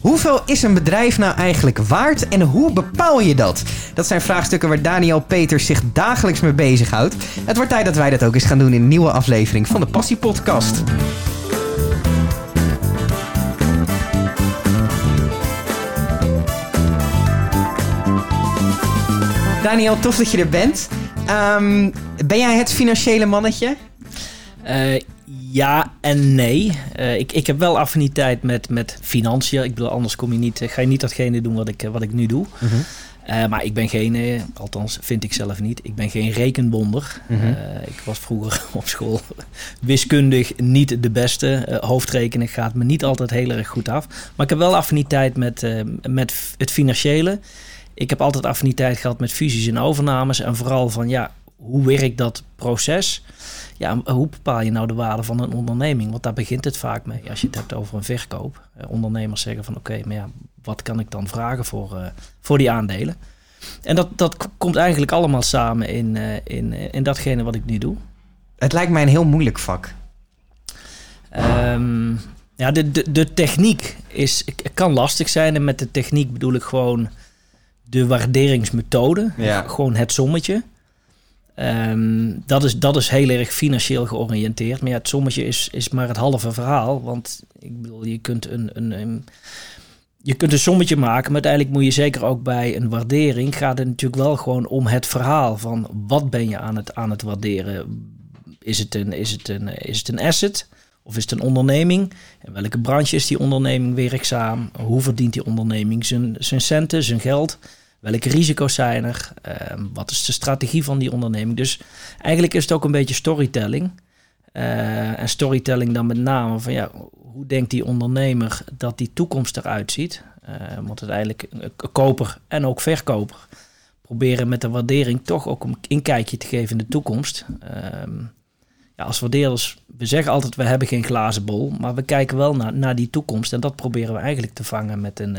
Hoeveel is een bedrijf nou eigenlijk waard en hoe bepaal je dat? Dat zijn vraagstukken waar Daniel Peters zich dagelijks mee bezighoudt. Het wordt tijd dat wij dat ook eens gaan doen in een nieuwe aflevering van de Passie Podcast. Daniel, tof dat je er bent. Ehm, ben jij het financiële mannetje? Uh, ja en nee. Uh, ik, ik heb wel affiniteit met, met financiën. Ik bedoel, anders kom je niet, ga je niet datgene doen wat ik, wat ik nu doe. Mm uh, maar ik ben geen, althans vind ik zelf niet, ik ben geen rekenwonder. Mm -hmm. ik was vroeger op school wiskundig niet de beste. hoofdrekenen gaat me niet altijd heel erg goed af. Maar ik heb wel affiniteit met, met het financiële. Ik heb altijd affiniteit gehad met fusies en overnames. En vooral van ja, hoe werkt dat proces? Ja, hoe bepaal je nou de waarde van een onderneming? Want daar begint het vaak mee. Als je het hebt over een verkoop. Eh, ondernemers zeggen van oké, maar ja, wat kan ik dan vragen voor, uh, voor die aandelen? En dat, dat komt eigenlijk allemaal samen in, uh, in, in datgene wat ik nu doe. Het lijkt mij een heel moeilijk vak. Um, ja, de, de, de techniek is, kan lastig zijn. En met de techniek bedoel ik gewoon de waarderingsmethode. Ja. Gewoon het sommetje. Um, dat, is, dat is heel erg financieel georiënteerd. Maar ja, het sommetje is, is maar het halve verhaal. Want ik bedoel, je kunt een, een, een, je kunt een sommetje maken. Maar uiteindelijk moet je zeker ook bij een waardering... gaat het natuurlijk wel gewoon om het verhaal. Van wat ben je aan het, aan het waarderen? Is het, een, is, het een, is het een asset? Of is het een onderneming? In welke branche is die onderneming werkzaam? Hoe verdient die onderneming zijn, zijn centen, zijn geld? Welke risico's zijn er? Uh, wat is de strategie van die onderneming? Dus eigenlijk is het ook een beetje storytelling. Uh, en storytelling dan met name van ja, hoe denkt die ondernemer dat die toekomst eruit ziet? Uh, want uiteindelijk koper en ook verkoper proberen met de waardering toch ook een inkijkje te geven in de toekomst. Ehm, ja, als waardeerders, we zeggen altijd we hebben geen glazen bol, maar we kijken wel naar, naar die toekomst en dat proberen we eigenlijk te vangen met een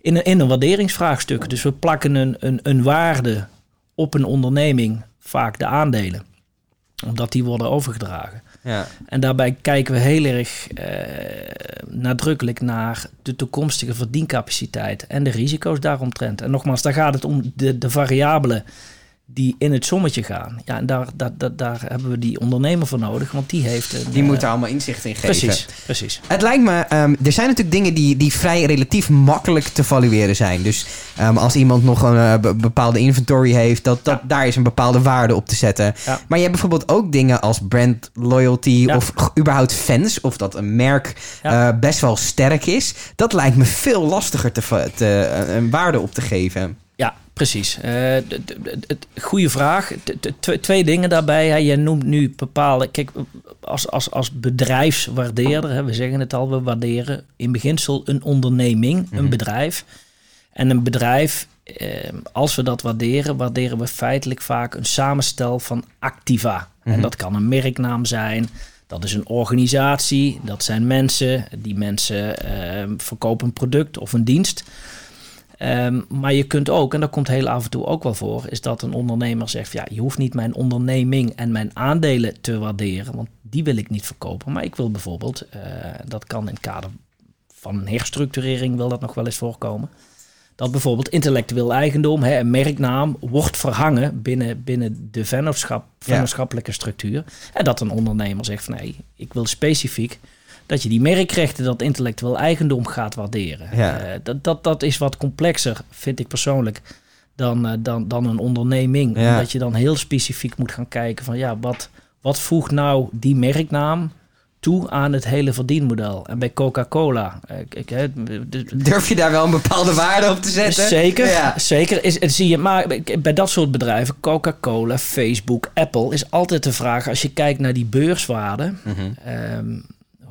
in een, in een waarderingsvraagstuk. Dus we plakken een, een, een waarde op een onderneming, vaak de aandelen, omdat die worden overgedragen. Ja. En daarbij kijken we heel erg eh, nadrukkelijk naar de toekomstige verdiencapaciteit en de risico's daaromtrent. En nogmaals, daar gaat het om de, de variabelen die in het sommetje gaan. Ja, en daar, daar, daar, daar hebben we die ondernemer voor nodig, want die heeft... Een, die uh, moet daar allemaal inzicht in geven. Precies, precies. Het lijkt me, um, er zijn natuurlijk dingen die, die vrij relatief makkelijk te valueren zijn. Dus um, als iemand nog een uh, bepaalde inventory heeft, dat, dat, ja. daar is een bepaalde waarde op te zetten. Ja. Maar je hebt bijvoorbeeld ook dingen als brand loyalty ja. of überhaupt fans, of dat een merk uh, best wel sterk is. Dat lijkt me veel lastiger te, te, een waarde op te geven. Precies. Uh, goede vraag. Twee dingen daarbij. Hè. Je noemt nu bepaalde. Kijk, als, als, als bedrijfswaardeerder, hè, we zeggen het al, we waarderen in beginsel een onderneming, mm -hmm. een bedrijf. En een bedrijf, eh, als we dat waarderen, waarderen we feitelijk vaak een samenstel van activa. Mm -hmm. En dat kan een merknaam zijn. Dat is een organisatie, dat zijn mensen. Die mensen uh, verkopen een product of een dienst. Um, maar je kunt ook, en dat komt heel af en toe ook wel voor, is dat een ondernemer zegt: ja, je hoeft niet mijn onderneming en mijn aandelen te waarderen, want die wil ik niet verkopen. Maar ik wil bijvoorbeeld, uh, dat kan in het kader van een herstructurering, wil dat nog wel eens voorkomen. Dat bijvoorbeeld intellectueel eigendom, hè, een merknaam, wordt verhangen binnen, binnen de vennootschap, vennootschappelijke structuur. En dat een ondernemer zegt van nee, ik wil specifiek dat je die merkrechten, dat intellectueel eigendom gaat waarderen. Ja. Uh, dat, dat, dat is wat complexer, vind ik persoonlijk, dan, uh, dan, dan een onderneming. Ja. Omdat je dan heel specifiek moet gaan kijken van ja, wat, wat voegt nou die merknaam toe aan het hele verdienmodel. En bij Coca-Cola... Uh, Durf je daar wel een bepaalde waarde op te zetten? Zeker, ja. zeker. Is, zie je, maar bij dat soort bedrijven, Coca-Cola, Facebook, Apple... is altijd de vraag, als je kijkt naar die beurswaarde... Mm -hmm. um,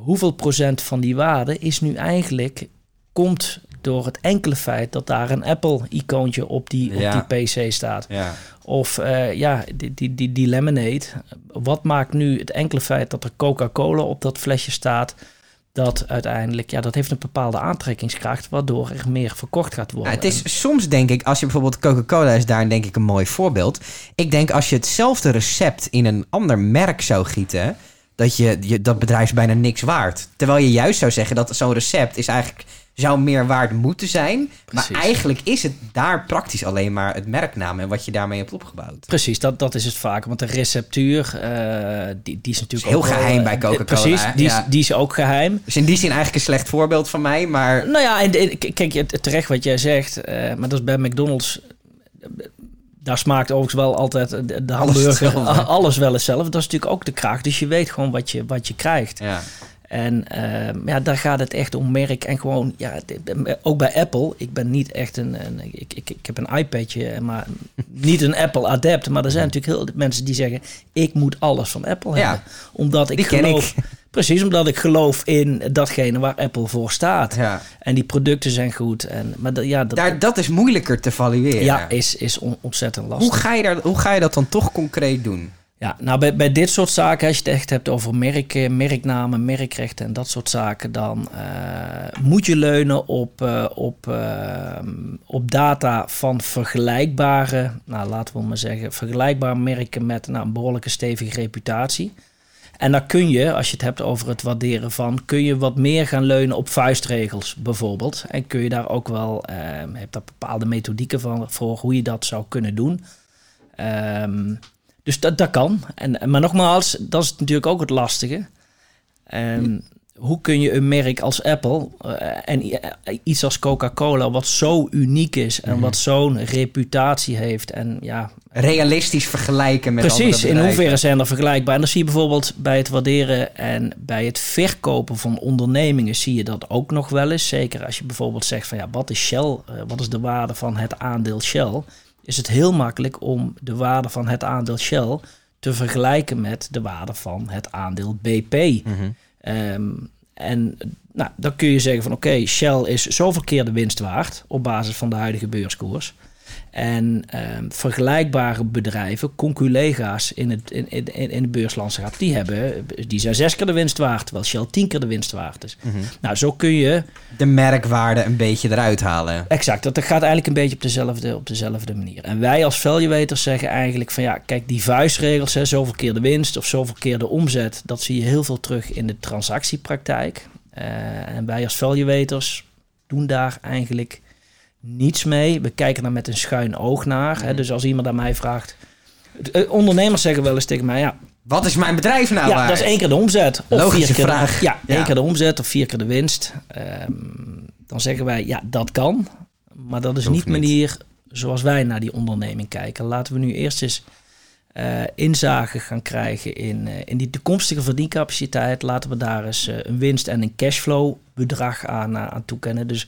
hoeveel procent van die waarde is nu eigenlijk komt door het enkele feit dat daar een Apple-icoontje op die, ja. op die PC staat. Ja. Of uh, ja, die, die, die, die lemonade. Wat maakt nu het enkele feit dat er Coca-Cola op dat flesje staat? Dat uiteindelijk, ja, dat heeft een bepaalde aantrekkingskracht, waardoor er meer verkocht gaat worden. Ja, het is soms, denk ik, als je bijvoorbeeld Coca-Cola is daar, denk ik, een mooi voorbeeld. Ik denk als je hetzelfde recept in een ander merk zou gieten dat je, je, dat bedrijf is bijna niks waard. Terwijl je juist zou zeggen dat zo'n recept is eigenlijk zou meer waard moeten zijn. Maar eigenlijk is het daar praktisch alleen maar het merknaam en wat je daarmee hebt opgebouwd. Precies, dat, dat is het vaak. Want de receptuur, uh, die, die is natuurlijk heel geheim bij Coca-Cola. Precies, die, is, die is ook geheim. Dus in die zin eigenlijk een slecht voorbeeld van mij, maar... Nou ja, en, kijk, terecht wat jij zegt, uh, maar dat is bij McDonald's... Daar smaakt overigens wel altijd de hamburger, alles, alles wel hetzelfde. Dat is natuurlijk ook de kracht. Dus je weet gewoon wat je, wat je krijgt. Ja. En uh, ja, daar gaat het echt om merk. En gewoon, ja, ook bij Apple. Ik ben niet echt een. een ik, ik, ik heb een iPadje, maar niet een Apple adept. Maar er zijn natuurlijk heel veel mensen die zeggen: ik moet alles van Apple ja, hebben. Omdat ik geloof. Ik. Precies, omdat ik geloof in datgene waar Apple voor staat. Ja. En die producten zijn goed. En, maar dat, ja, dat, Daar, dat is moeilijker te valueren. Ja, is, is ontzettend lastig. Hoe ga, je daar, hoe ga je dat dan toch concreet doen? Ja, nou bij, bij dit soort zaken, als je het echt hebt over merken, merknamen, merkrechten en dat soort zaken, dan uh, moet je leunen op, uh, op, uh, op data van vergelijkbare, nou laten we maar zeggen, vergelijkbare merken met nou, een behoorlijke stevige reputatie. En dan kun je, als je het hebt over het waarderen van, kun je wat meer gaan leunen op vuistregels bijvoorbeeld. En kun je daar ook wel, uh, heb daar bepaalde methodieken van, voor hoe je dat zou kunnen doen. Um, dus dat, dat kan. En, maar nogmaals, dat is natuurlijk ook het lastige. Um, hoe kun je een merk als Apple uh, en iets als Coca-Cola, wat zo uniek is en mm wat zo'n reputatie heeft en ja. Realistisch vergelijken met Precies, in hoeverre zijn er vergelijkbaar? En dan zie je bijvoorbeeld bij het waarderen en bij het verkopen van ondernemingen zie je dat ook nog wel eens. Zeker als je bijvoorbeeld zegt van ja, wat is Shell? Uh, wat is de waarde van het aandeel Shell? is het heel makkelijk om de waarde van het aandeel Shell te vergelijken met de waarde van het aandeel BP. Mhm. Ehm, en nou, dan kun je zeggen van oké, Shell is zoveel keer de winst waard op basis van de huidige beurskoers. En ehm, vergelijkbare bedrijven, conculega's in het, in, in, in het beurslandschap, die, hebben, die zijn zes keer de winst waard, terwijl Shell tien keer de winst waard is. Mhm. Nou, zo kun je... De merkwaarde een beetje eruit halen. Exact, dat gaat eigenlijk een beetje op dezelfde, op dezelfde manier. En wij als valuators zeggen eigenlijk van ja, kijk, die vuistregels, hè, zoveel keer de winst of zoveel keer de omzet, dat zie je heel veel terug in de transactiepraktijk. Uh, en wij als valuators doen daar eigenlijk niets mee. We kijken daar met een schuin oog naar. Hè? Mhm. Dus als iemand aan mij vraagt... Eh, ondernemers zeggen wel eens tegen mij... Ja, wat is mijn bedrijf nou Ja, dat is één keer de omzet. Of Logische vier keer vraag. De, ja, één keer de omzet of vier keer de winst. Um, dan zeggen wij, ja, dat kan. Maar dat is niet de manier zoals wij naar die onderneming kijken. Laten we nu eerst eens uh, inzage gaan krijgen in, uh, in die toekomstige verdiencapaciteit. Laten we daar eens uh, een winst- en een cashflow bedrag aan, aan toekennen. Dus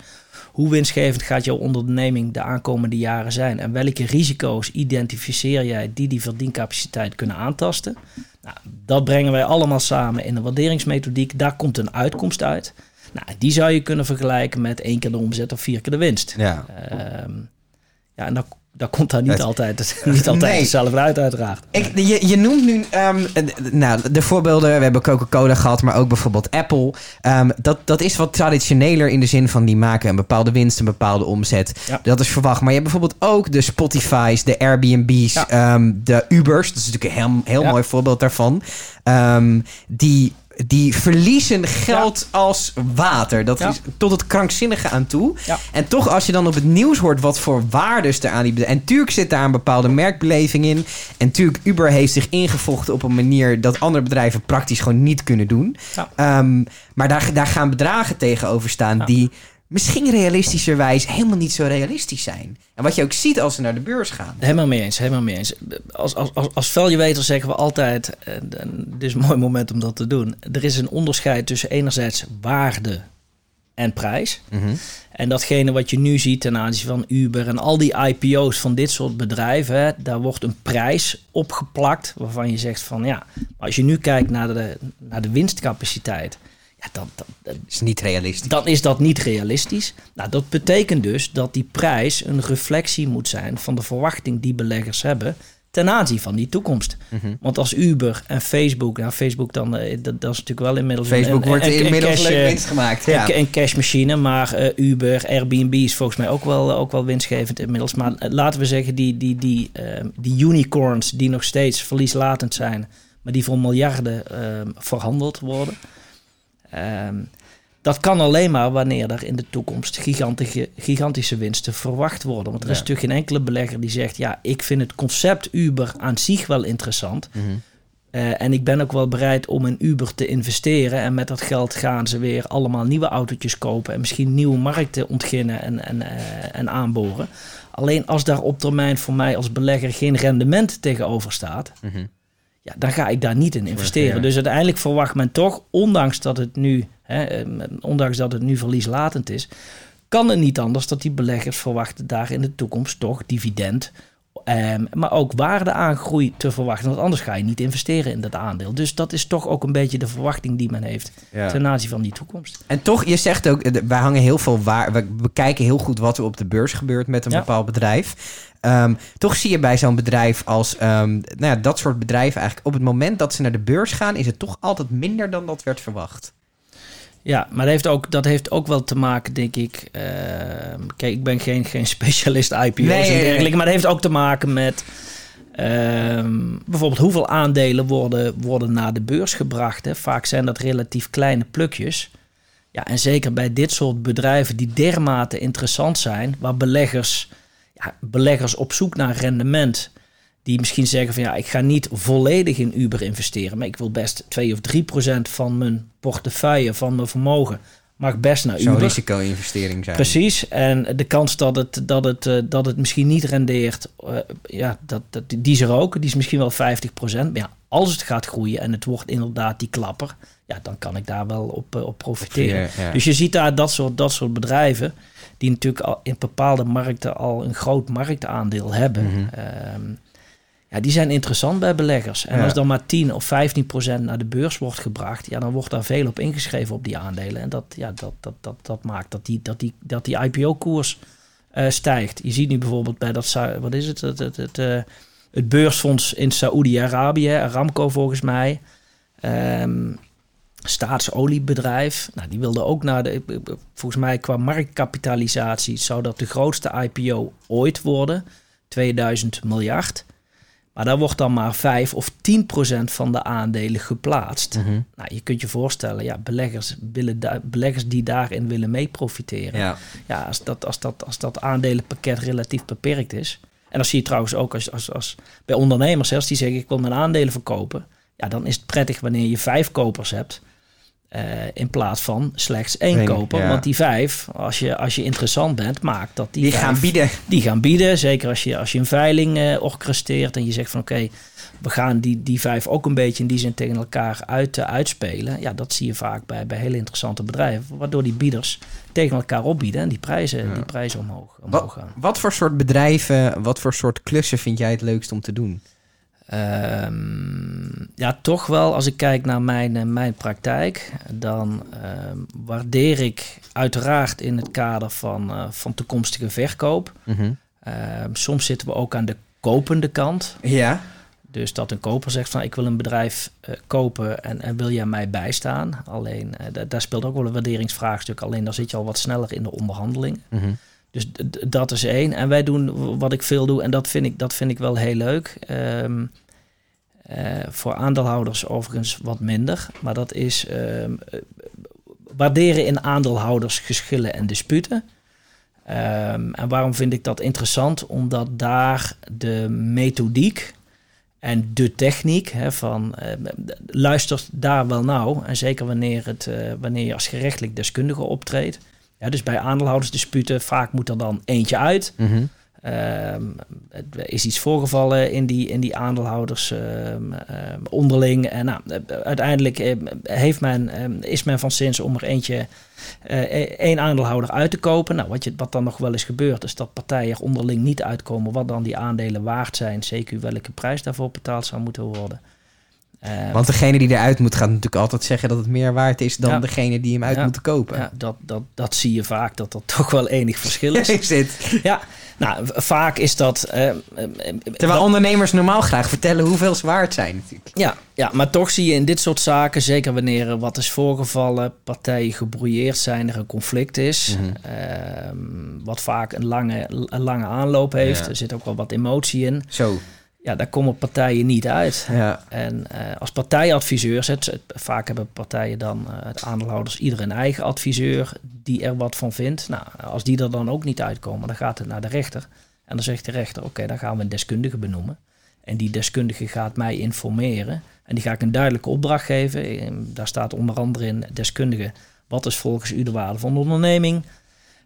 hoe winstgevend gaat jouw onderneming de aankomende jaren zijn? En welke risico's identificeer jij die die verdiencapaciteit kunnen aantasten? Nou, dat brengen wij allemaal samen in een waarderingsmethodiek. Daar komt een uitkomst uit. Nou, die zou je kunnen vergelijken met één keer de omzet of vier keer de winst. Ja, uh, ja en dan dat komt daar niet altijd, niet altijd nee. uit, uiteraard. Ik, je, je noemt nu um, nou, de voorbeelden. We hebben Coca-Cola gehad, maar ook bijvoorbeeld Apple. Um, dat, dat is wat traditioneler in de zin van die maken een bepaalde winst, een bepaalde omzet. Ja. Dat is verwacht. Maar je hebt bijvoorbeeld ook de Spotify's, de Airbnb's, ja. um, de Ubers. Dat is natuurlijk een heel, heel ja. mooi voorbeeld daarvan. die die verliezen geld ja. als water. Dat ja. is tot het krankzinnige aan toe. Ja. En toch, als je dan op het nieuws hoort wat voor waardes er aan die... En natuurlijk zit daar een bepaalde merkbeleving in. En natuurlijk, Uber heeft zich ingevochten op een manier... dat andere bedrijven praktisch gewoon niet kunnen doen. Um, maar daar, daar gaan bedragen tegenover staan die misschien realistischerwijs helemaal niet zo realistisch zijn. En wat je ook ziet als ze naar de beurs gaan. Helemaal mee eens, helemaal mee eens. Als, als, als, als zeggen we altijd, en dit is een mooi moment om dat te doen. Er is een onderscheid tussen enerzijds waarde en prijs. Mm -hmm. En datgene wat je nu ziet ten aanzien van Uber en al die IPO's van dit soort bedrijven, hè, daar wordt een prijs opgeplakt waarvan je zegt van ja, als je nu kijkt naar de, naar de winstcapaciteit, ja, dan, dan, dan, is niet realistisch. Dan is dat niet realistisch. Nou, dat betekent dus dat die prijs een reflectie moet zijn van de verwachting die beleggers hebben ten aanzien van die toekomst. Mm -hmm. Want als Uber en Facebook, nou Facebook dan, dat, dat is natuurlijk wel inmiddels Facebook een, wordt een, een inmiddels cash, leuk winst gemaakt. Ja. een cashmachine, maar uh, Uber, Airbnb is volgens mij ook wel, ook wel winstgevend inmiddels. Maar laten we zeggen, die, die, die, uh, die unicorns die nog steeds verlieslatend zijn, maar die voor miljarden ehm, verhandeld worden. Ehm, dat kan alleen maar wanneer er in de toekomst gigantische, gigantische winsten verwacht worden. Want er is natuurlijk geen enkele belegger die zegt: Ja, ik vind het concept Uber aan zich wel interessant. Mhm. Eh, en ik ben ook wel bereid om in Uber te investeren. En met dat geld gaan ze weer allemaal nieuwe autootjes kopen. En misschien nieuwe markten ontginnen en, en, uh, en aanboren. Alleen als daar op termijn voor mij als belegger geen rendement tegenover staat. Mhm. Ja, dan ga ik daar niet in investeren. Dus uiteindelijk verwacht men toch, ondanks dat het nu, hè, eh, ondanks dat het nu verlieslatend is, kan het niet anders dat die beleggers verwachten daar in de toekomst toch dividend Um, maar ook waardeaangroei te verwachten. Want anders ga je niet investeren in dat aandeel. Dus dat is toch ook een beetje de verwachting die men heeft ten aanzien van die toekomst. En toch, je zegt ook, eh, wij hangen heel veel waar. We bekijken heel goed wat er op de beurs gebeurt met een bepaald bedrijf. Um, toch zie je bij zo'n bedrijf als um, nou ja, dat soort bedrijven eigenlijk op het moment dat ze naar de beurs gaan, is het toch altijd minder dan dat werd verwacht. Ja, maar dat heeft ook, dat heeft ook wel te maken, denk ik. Uh, kijk, ik ben geen, geen specialist IPO's nee, en dergelijke. Maar dat heeft ook te maken met. Uh, bijvoorbeeld hoeveel aandelen worden, worden naar de beurs gebracht. Hè? Vaak zijn dat relatief kleine plukjes. Ja, en zeker bij dit soort bedrijven die dermate interessant zijn, waar beleggers, ja, beleggers op zoek naar rendement die misschien zeggen van ja, ik ga niet volledig in Uber investeren, maar ik wil best 2 of 3 procent van mijn portefeuille, van mijn vermogen, mag best naar Uber. Zo'n risico-investering zijn. Precies. En de kans dat het, dat het, uh, dat het misschien niet rendeert, uh, ja, dat, dat, die is er ook. Die is misschien wel 50 procent. Maar ja, als het gaat groeien en het wordt inderdaad die klapper, ja, dan kan ik daar wel op, uh, op profiteren. Ja, Dus je ziet daar dat soort, dat soort bedrijven, die natuurlijk al in bepaalde markten al een groot marktaandeel hebben. Mm -hmm. Ja, die zijn interessant bij beleggers. En als dan maar 10 of 15 procent naar de beurs wordt gebracht, ja, dan wordt daar veel op ingeschreven op die aandelen. En dat, ja, dat, dat, dat, dat maakt dat die, dat die, dat die IPO-koers uh, stijgt. Je ziet nu bijvoorbeeld bij dat, wat is het, het, het, het, uh, het beursfonds in Saoedi-Arabië, Aramco volgens mij. Um, staatsoliebedrijf. Nou, die wilde ook naar de. Volgens mij qua marktkapitalisatie zou dat de grootste IPO ooit worden. 2000 miljard. Maar daar wordt dan maar 5 of 10 procent van de aandelen geplaatst. Mhm. Nou, je kunt je voorstellen, ja, beleggers, willen beleggers die daarin willen mee profiteren. Ja, ja als, dat, als, dat, als dat aandelenpakket relatief beperkt is. En dat zie je trouwens ook als, als, als bij ondernemers, als die zeggen ik wil mijn aandelen verkopen. Ja, dan is het prettig wanneer je vijf kopers hebt. Uh, in plaats van slechts één koper. Want die vijf, als je, als je interessant bent, maakt dat die, die gaan bieden. Die gaan bieden. Zeker als je, als je een veiling uh, orchestreert en je zegt van oké, we gaan die, die vijf ook een beetje in die zin tegen elkaar uit, uh, uitspelen. Ja, dat zie je vaak bij, bij hele interessante bedrijven. Waardoor die bieders tegen elkaar opbieden en die prijzen, ja. die prijzen omhoog, omhoog wat, gaan. Wat voor soort bedrijven, wat voor soort klussen vind jij het leukst om te doen? Um, ja, toch wel als ik kijk naar mijn, uh, mijn praktijk, dan um, waardeer ik uiteraard in het kader van, uh, van toekomstige verkoop. Mm -hmm. um, soms zitten we ook aan de kopende kant. Ja. Dus dat een koper zegt van ik wil een bedrijf uh, kopen en, en, wil jij mij bijstaan. Alleen daar speelt ook wel een waarderingsvraagstuk. Alleen dan zit je al wat sneller in de onderhandeling. Mm -hmm. Dus dat is één. En wij doen wat ik veel doe, en dat vind ik, dat vind ik wel heel leuk. Um, voor aandeelhouders overigens wat minder. Maar dat is um, waarderen in aandeelhoudersgeschillen en disputen. Um, en waarom vind ik dat interessant? Omdat daar de methodiek en de techniek hè, van uh, luistert daar wel nauw. En zeker wanneer, het, uh, wanneer je als gerechtelijk deskundige optreedt. Ja, dus bij aandeelhoudersdisputen vaak moet er dan eentje uit. Mm. Um, er is iets voorgevallen in die, in die aandeelhouders um, um, onderling. En nou, uiteindelijk heeft men, is men van sinds om er eentje, uh, één aandeelhouder uit te kopen. Nou, wat, je, wat dan nog wel eens gebeurt, is dat partijen onderling niet uitkomen wat dan die aandelen waard zijn. Zeker welke prijs daarvoor betaald zou moeten worden. Uh, Want degene die eruit moet, gaat natuurlijk altijd zeggen dat het meer waard is dan ja, degene die hem uit ja, moet kopen. Ja, dat, dat, dat zie je vaak, dat er toch wel enig verschil is. Ja, nou, vaak is dat... Uh, Terwijl wat, ondernemers normaal graag vertellen hoeveel ze waard zijn natuurlijk. Ja, ja, maar toch zie je in dit soort zaken, zeker wanneer er wat is voorgevallen, partijen gebrouilleerd zijn, er een conflict is, mm -hmm. uh, wat vaak een lange, een lange aanloop heeft. Er zit ook wel wat emotie in. Zo. Ja, daar komen partijen niet uit. Ja. En uh, als partijadviseurs, het, vaak hebben partijen dan, uh, de aandeelhouders, ieder een eigen adviseur die er wat van vindt. Nou, als die er dan ook niet uitkomen, dan gaat het naar de rechter. En dan zegt de rechter, oké, dan gaan we een deskundige benoemen. En die deskundige gaat mij informeren. En die ga ik een duidelijke opdracht geven. Daar staat onder andere in deskundige, wat is volgens u de waarde van de onderneming?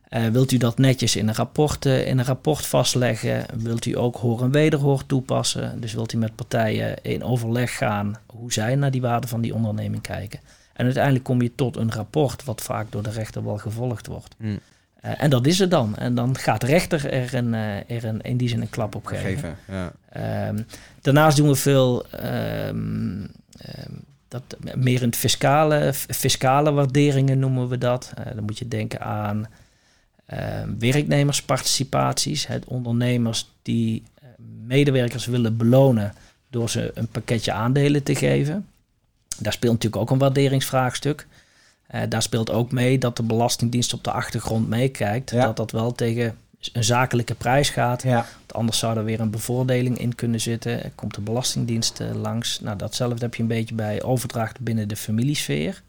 Uh, wilt u dat netjes in een, rapport, uh, in een rapport vastleggen? Wilt u ook hoor en wederhoor toepassen? Dus wilt u met partijen in overleg gaan hoe zij naar die waarde van die onderneming kijken? En uiteindelijk kom je tot een rapport wat vaak door de rechter wel gevolgd wordt. Mm. Uh, en dat is het dan. En dan gaat de rechter er, een, er een, in die zin een klap op geven. geven ja. um, daarnaast doen we veel um, um, dat, meer in het fiscale, fiscale waarderingen noemen we dat. dan moet je denken aan werknemersparticipaties. Het ondernemers die uh, medewerkers willen belonen door ze een pakketje aandelen te geven. Daar speelt natuurlijk ook een waarderingsvraagstuk. Uh, daar speelt ook mee dat de Belastingdienst op de achtergrond meekijkt. Dat dat wel tegen een zakelijke prijs gaat. Ja. Want anders zou er weer een bevoordeling in kunnen zitten. Er komt de Belastingdienst uh, langs. Nou, datzelfde heb je een beetje bij overdracht binnen de familiesfeer.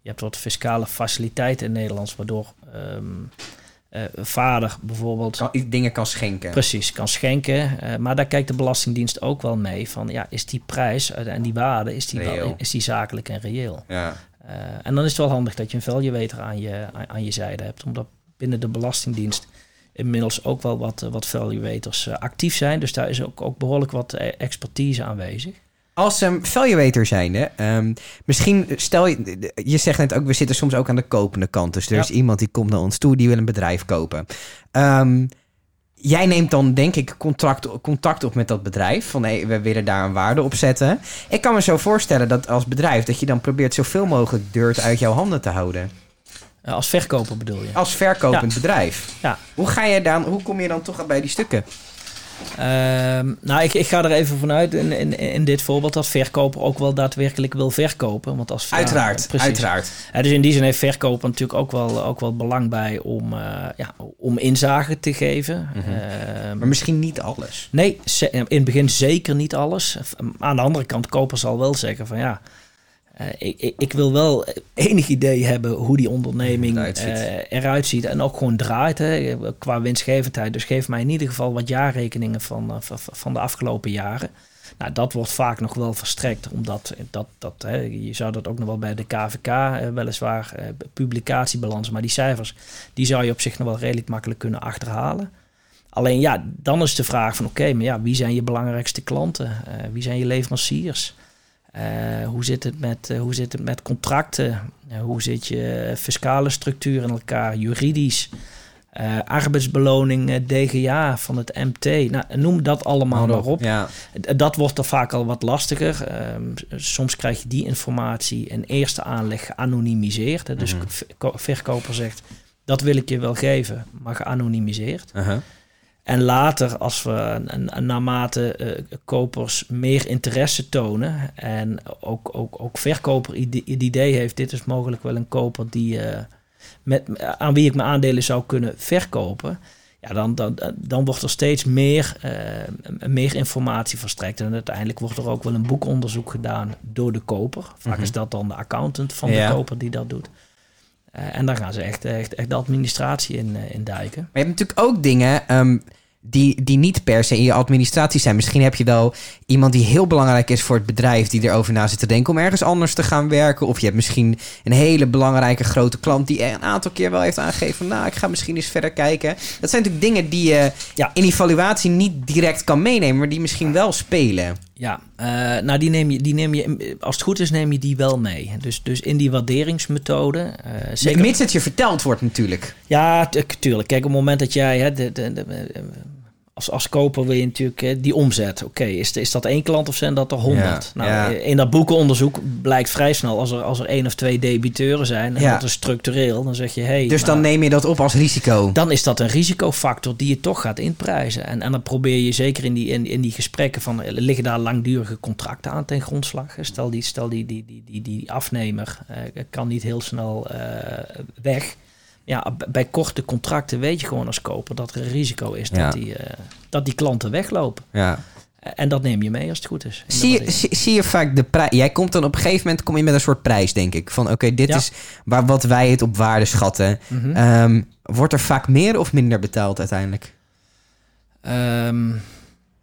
Je hebt wat fiscale faciliteiten in Nederland, waardoor um, uh, vader bijvoorbeeld... Kan, dingen kan schenken. Precies, kan schenken. Uh, maar daar kijkt de Belastingdienst ook wel mee van... ja, is die prijs en die waarde, is die, wel, is die zakelijk en reëel? Ja. Uh, en dan is het wel handig dat je een valuator aan je, aan je zijde hebt. Omdat binnen de Belastingdienst inmiddels ook wel wat, wat valuators actief zijn. Dus daar is ook, ook behoorlijk wat expertise aanwezig. Als um, valuator zijnde, um, misschien stel je, je zegt net ook, we zitten soms ook aan de kopende kant. Dus er is iemand die komt naar ons toe, die wil een bedrijf kopen. Um, jij neemt dan denk ik contact, contact op met dat bedrijf. Van hey, we willen daar een waarde op zetten. Ik kan me zo voorstellen dat als bedrijf dat je dan probeert zoveel mogelijk dirt uit jouw handen te houden. Als verkoper bedoel je? Als verkopend bedrijf. Ja. Hoe, ga je dan, hoe kom je dan toch bij die stukken? Ehm, nou, ik, ik ga er even vanuit in, in, in dit voorbeeld dat verkoper ook wel daadwerkelijk wil verkopen. Want als, uiteraard, precies. uiteraard. dus in die zin heeft verkoper natuurlijk ook wel, ook wel belang bij om, uh, ja, om inzage te geven. Mm -hmm. maar misschien niet alles. Nee, in het begin zeker niet alles. Aan de andere kant, koper zal wel zeggen van ja... Uh, ik, ik, wil wel enig idee hebben hoe die onderneming uh, eruit ziet. En ook gewoon draait hè, qua winstgevendheid. Dus geef mij in ieder geval wat jaarrekeningen van, uh, van de afgelopen jaren. Nou, dat wordt vaak nog wel verstrekt, omdat dat, dat, hè, je zou dat ook nog wel bij de KVK weliswaar publicatiebalans, maar die cijfers, die zou je op zich nog wel redelijk makkelijk kunnen achterhalen. Alleen ja, dan is de vraag van oké, maar ja, wie zijn je belangrijkste klanten? wie zijn je leveranciers? Uh, hoe, zit het met, uh, hoe zit het met contracten? Uh, hoe zit je fiscale structuur in elkaar, juridisch? arbeidsbeloning, DGA van het MT. Nou, noem dat allemaal maar op. Ja. Dat wordt er vaak al wat lastiger. Ehm, soms krijg je die informatie in eerste aanleg geanonimiseerd. Dus mm -hmm. verkoper zegt, dat wil ik je wel geven, maar geanonimiseerd. -huh. En later, als we naarmate uh, kopers meer interesse tonen en ook, ook, ook verkoper het idee heeft, dit is mogelijk wel een koper die, uh, met, aan wie ik mijn aandelen zou kunnen verkopen, ja, dan, dan, dan wordt er steeds meer, uh, meer informatie verstrekt. En uiteindelijk wordt er ook wel een boekonderzoek gedaan door de koper. Vaak is mhm. dat dan de accountant van de koper die dat doet. Uh, en daar gaan ze echt, echt, echt de administratie in, uh, in duiken. Maar je hebt natuurlijk ook dingen um, die, die niet per se in je administratie zijn. Misschien heb je wel iemand die heel belangrijk is voor het bedrijf... die erover na zit te denken om ergens anders te gaan werken. Of je hebt misschien een hele belangrijke grote klant... die een aantal keer wel heeft aangegeven... Van, nou, ik ga misschien eens verder kijken. Dat zijn natuurlijk dingen die je ja. in evaluatie niet direct kan meenemen... maar die misschien wel spelen. Ja, uh, nou die neem, je, die neem je, als het goed is, neem je die wel mee. Dus, dus in die waarderingsmethode. Uh, zeker... Mits het je verteld wordt natuurlijk. Ja, tuurlijk. Kijk, op het moment dat jij hè, de, de, de, als, als koper wil je natuurlijk die omzet. Oké, is, is dat één klant of zijn dat er honderd? nou, In dat boekenonderzoek blijkt vrij snel als er, als er één of twee debiteuren zijn, en ja. dat is structureel, dan zeg je hey. Dus dan neem je dat op als risico? Dan is dat een risicofactor die je toch gaat inprijzen. En, en dan probeer je zeker in die, in, in die gesprekken van liggen daar langdurige contracten aan ten grondslag. Stel die, stel die, die, die, die, die afnemer uh, kan niet heel snel uh, weg ja, bij korte contracten weet je gewoon als koper dat er een risico is dat, die, uh, dat die klanten weglopen. Ja. En dat neem je mee als het goed is. Zie je, zie, je vaak de prijs? Jij komt dan op een gegeven moment kom je met een soort prijs, denk ik. Van oké, dit is waar, wat wij het op waarde schatten. Mhm. Ehm, wordt er vaak meer of minder betaald uiteindelijk? Ehm,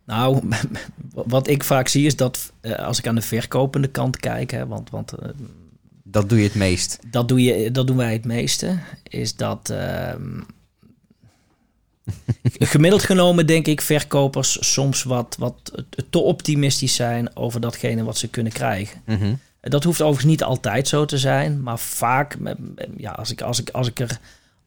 nou, wat ik vaak zie is dat uh, als ik aan de verkopende kant kijk, hè, want, want dat doe je het meest. Dat, doe je, dat doen wij het meeste. Is dat ehm, gemiddeld genomen denk ik verkopers soms wat, wat te optimistisch zijn over datgene wat ze kunnen krijgen. Mhm. Dat hoeft overigens niet altijd zo te zijn, maar vaak, ja, als ik, als ik, als ik er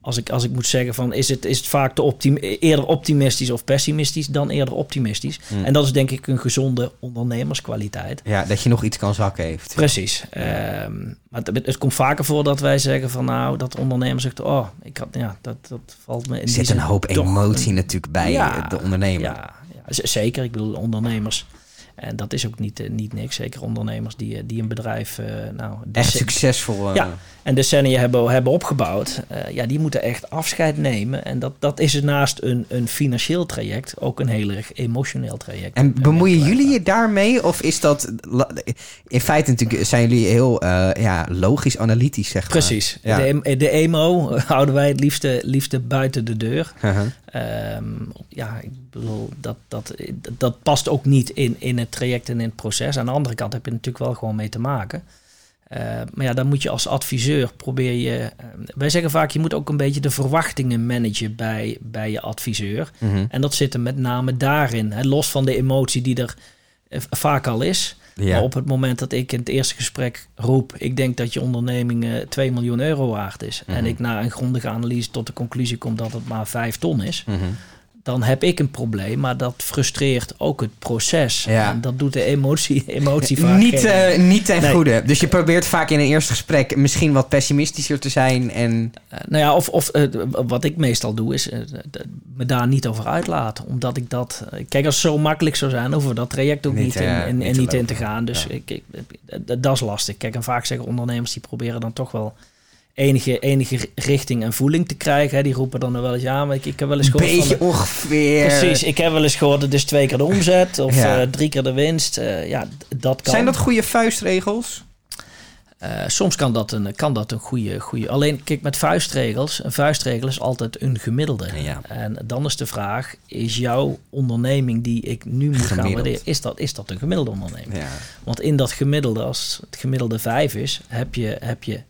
als ik, als ik moet zeggen van is het, is het vaak te optim eerder optimistisch of pessimistisch dan eerder optimistisch. Hmm. En dat is denk ik een gezonde ondernemerskwaliteit. Ja, dat je nog iets kan zakken heeft. Precies. Ehm, maar het, het, komt vaker voor dat wij zeggen van nou, dat ondernemer zegt, oh, ik had, ja, dat, dat valt me in Er zit een hoop emotie natuurlijk bij de ondernemer. Ja, ja, zeker. Ik bedoel, ondernemers en dat is ook niet, eh, niet niks. Zeker ondernemers die, eh, die een bedrijf... Uh, nou, echt succesvol... Ja, en decennia hebben, hebben opgebouwd. ja, die moeten echt afscheid nemen. En dat, dat is naast een, een financieel traject ook een heel erg emotioneel traject. En bemoeien jullie je daarmee? Of is dat... In feite natuurlijk zijn jullie heel ja, logisch analytisch, zeg maar. Precies. Ja. De, de emo houden wij het liefste, liefste buiten de deur. Uh Um, ja, ik bedoel, dat, dat, dat past ook niet in, in het traject en in het proces. Aan de andere kant heb je natuurlijk wel gewoon mee te maken. Uh, maar ja, dan moet je als adviseur probeer je. Uh, wij zeggen vaak, je moet ook een beetje de verwachtingen managen bij, bij je adviseur. Mm En dat zit er met name daarin. Hè, los van de emotie die er uh, vaak al is. Ja. Maar op het moment dat ik in het eerste gesprek roep, ik denk dat je onderneming 2 miljoen euro waard is. En mhm. ik na een grondige analyse tot de conclusie kom dat het maar 5 ton is. Mhm dan heb ik een probleem. Maar dat frustreert ook het proces. Ja. En dat doet de emotie, emotie vaak niet, uh, niet ten goede. Dus je probeert vaak in een eerste gesprek misschien wat pessimistischer te zijn. En... Uh, nou ja, of, of uh, wat ik meestal doe, is me daar niet over uitlaten. Omdat ik dat... Kijk, als het zo makkelijk zou zijn, hoeven we dat traject ook niet, in, niet, niet in te gaan. Dus ik, ik, dat is lastig. Kijk, en vaak zeggen ondernemers die proberen dan toch wel enige, enige richting en voeling te krijgen. Hè. Die roepen dan wel eens, ja, maar ik, ik heb wel eens gehoord... Beetje van ongeveer. Precies, ik heb wel eens gehoord, het is twee keer de omzet of ja. uh, drie keer de winst. Uh, ja, dat kan. Zijn dat goede vuistregels? Uh, soms kan dat een, kan dat een goede, goede... Alleen, kijk, met vuistregels... Een vuistregel is altijd een gemiddelde. Ja. En dan is de vraag... Is jouw onderneming die ik nu moet Gemiddeld. gaan waarderen... Is dat, is dat een gemiddelde onderneming? Ja. Want in dat gemiddelde, als het gemiddelde vijf is... Heb je, heb je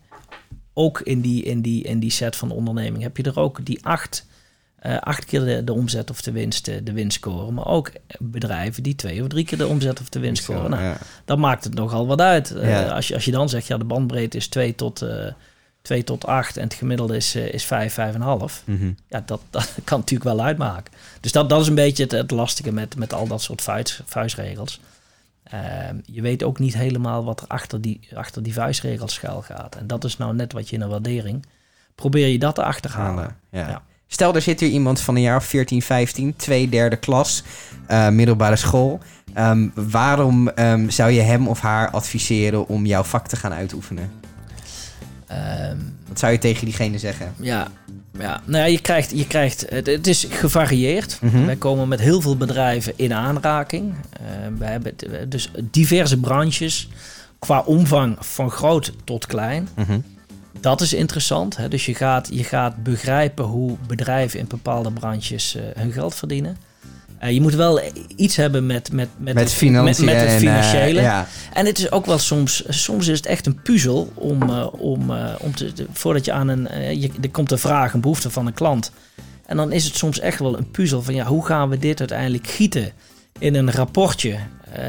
ook in die, in, die, in die set van onderneming heb je er ook die acht, uh, acht keer de, de, omzet of de winst, de winst scoren. Maar ook bedrijven die twee of drie keer de omzet of de winst scoren. Nou, ja. Dan maakt het nogal wat uit. Uh, als, je, als je dan zegt, ja, de bandbreedte is 2 tot, uh, 2 tot 8 en het gemiddelde is, is 5, 5,5. Mm Ja, dat, dat kan natuurlijk wel uitmaken. Dus dat, dat is een beetje het, het lastige met, met al dat soort vuist, vuistregels. Ehm, je weet ook niet helemaal wat er achter die, achter die vuistregels schuil gaat. En dat is nou net wat je in een waardering... Probeer je dat te achterhalen. Ja. Stel, er zit hier iemand van een jaar of 14, 15, twee derde klas, uh, middelbare school. Um, waarom um, zou je hem of haar adviseren om jouw vak te gaan uitoefenen? Wat zou je tegen diegene zeggen? Ja, ja, nou ja, je krijgt, je krijgt het, is gevarieerd. Mm Wij komen met heel veel bedrijven in aanraking. Uh, we hebben dus diverse branches qua omvang van groot tot klein. Mhm. Dat is interessant. Hè? Dus je gaat, je gaat begrijpen hoe bedrijven in bepaalde branches uh, hun geld verdienen. Uh, je moet wel iets hebben met, met, met, met, het, met, met het eh, financiële. En, ja. en het is ook wel soms, soms is het echt een puzzel om, uh, om, om te, voordat je aan een, je, er komt een vraag, een behoefte van een klant. En dan is het soms echt wel een puzzel van ja, hoe gaan we dit uiteindelijk gieten in een rapportje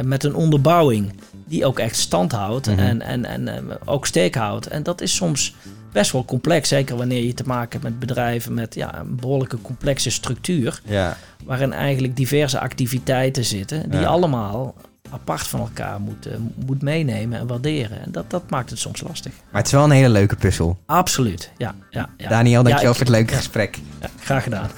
met een onderbouwing die ook echt stand houdt mm -hmm. en, en, en ook steek houdt. En dat is soms best wel complex. Zeker wanneer je te maken hebt met bedrijven met ja, een behoorlijke complexe structuur. Ja. Waarin eigenlijk diverse activiteiten zitten. Die allemaal apart van elkaar moet, moet meenemen en waarderen. En dat, dat maakt het soms lastig. Maar het is wel een hele leuke puzzel. Absoluut, ja. ja, ja. Daniel, dankjewel ja, voor het leuke gesprek. graag gedaan.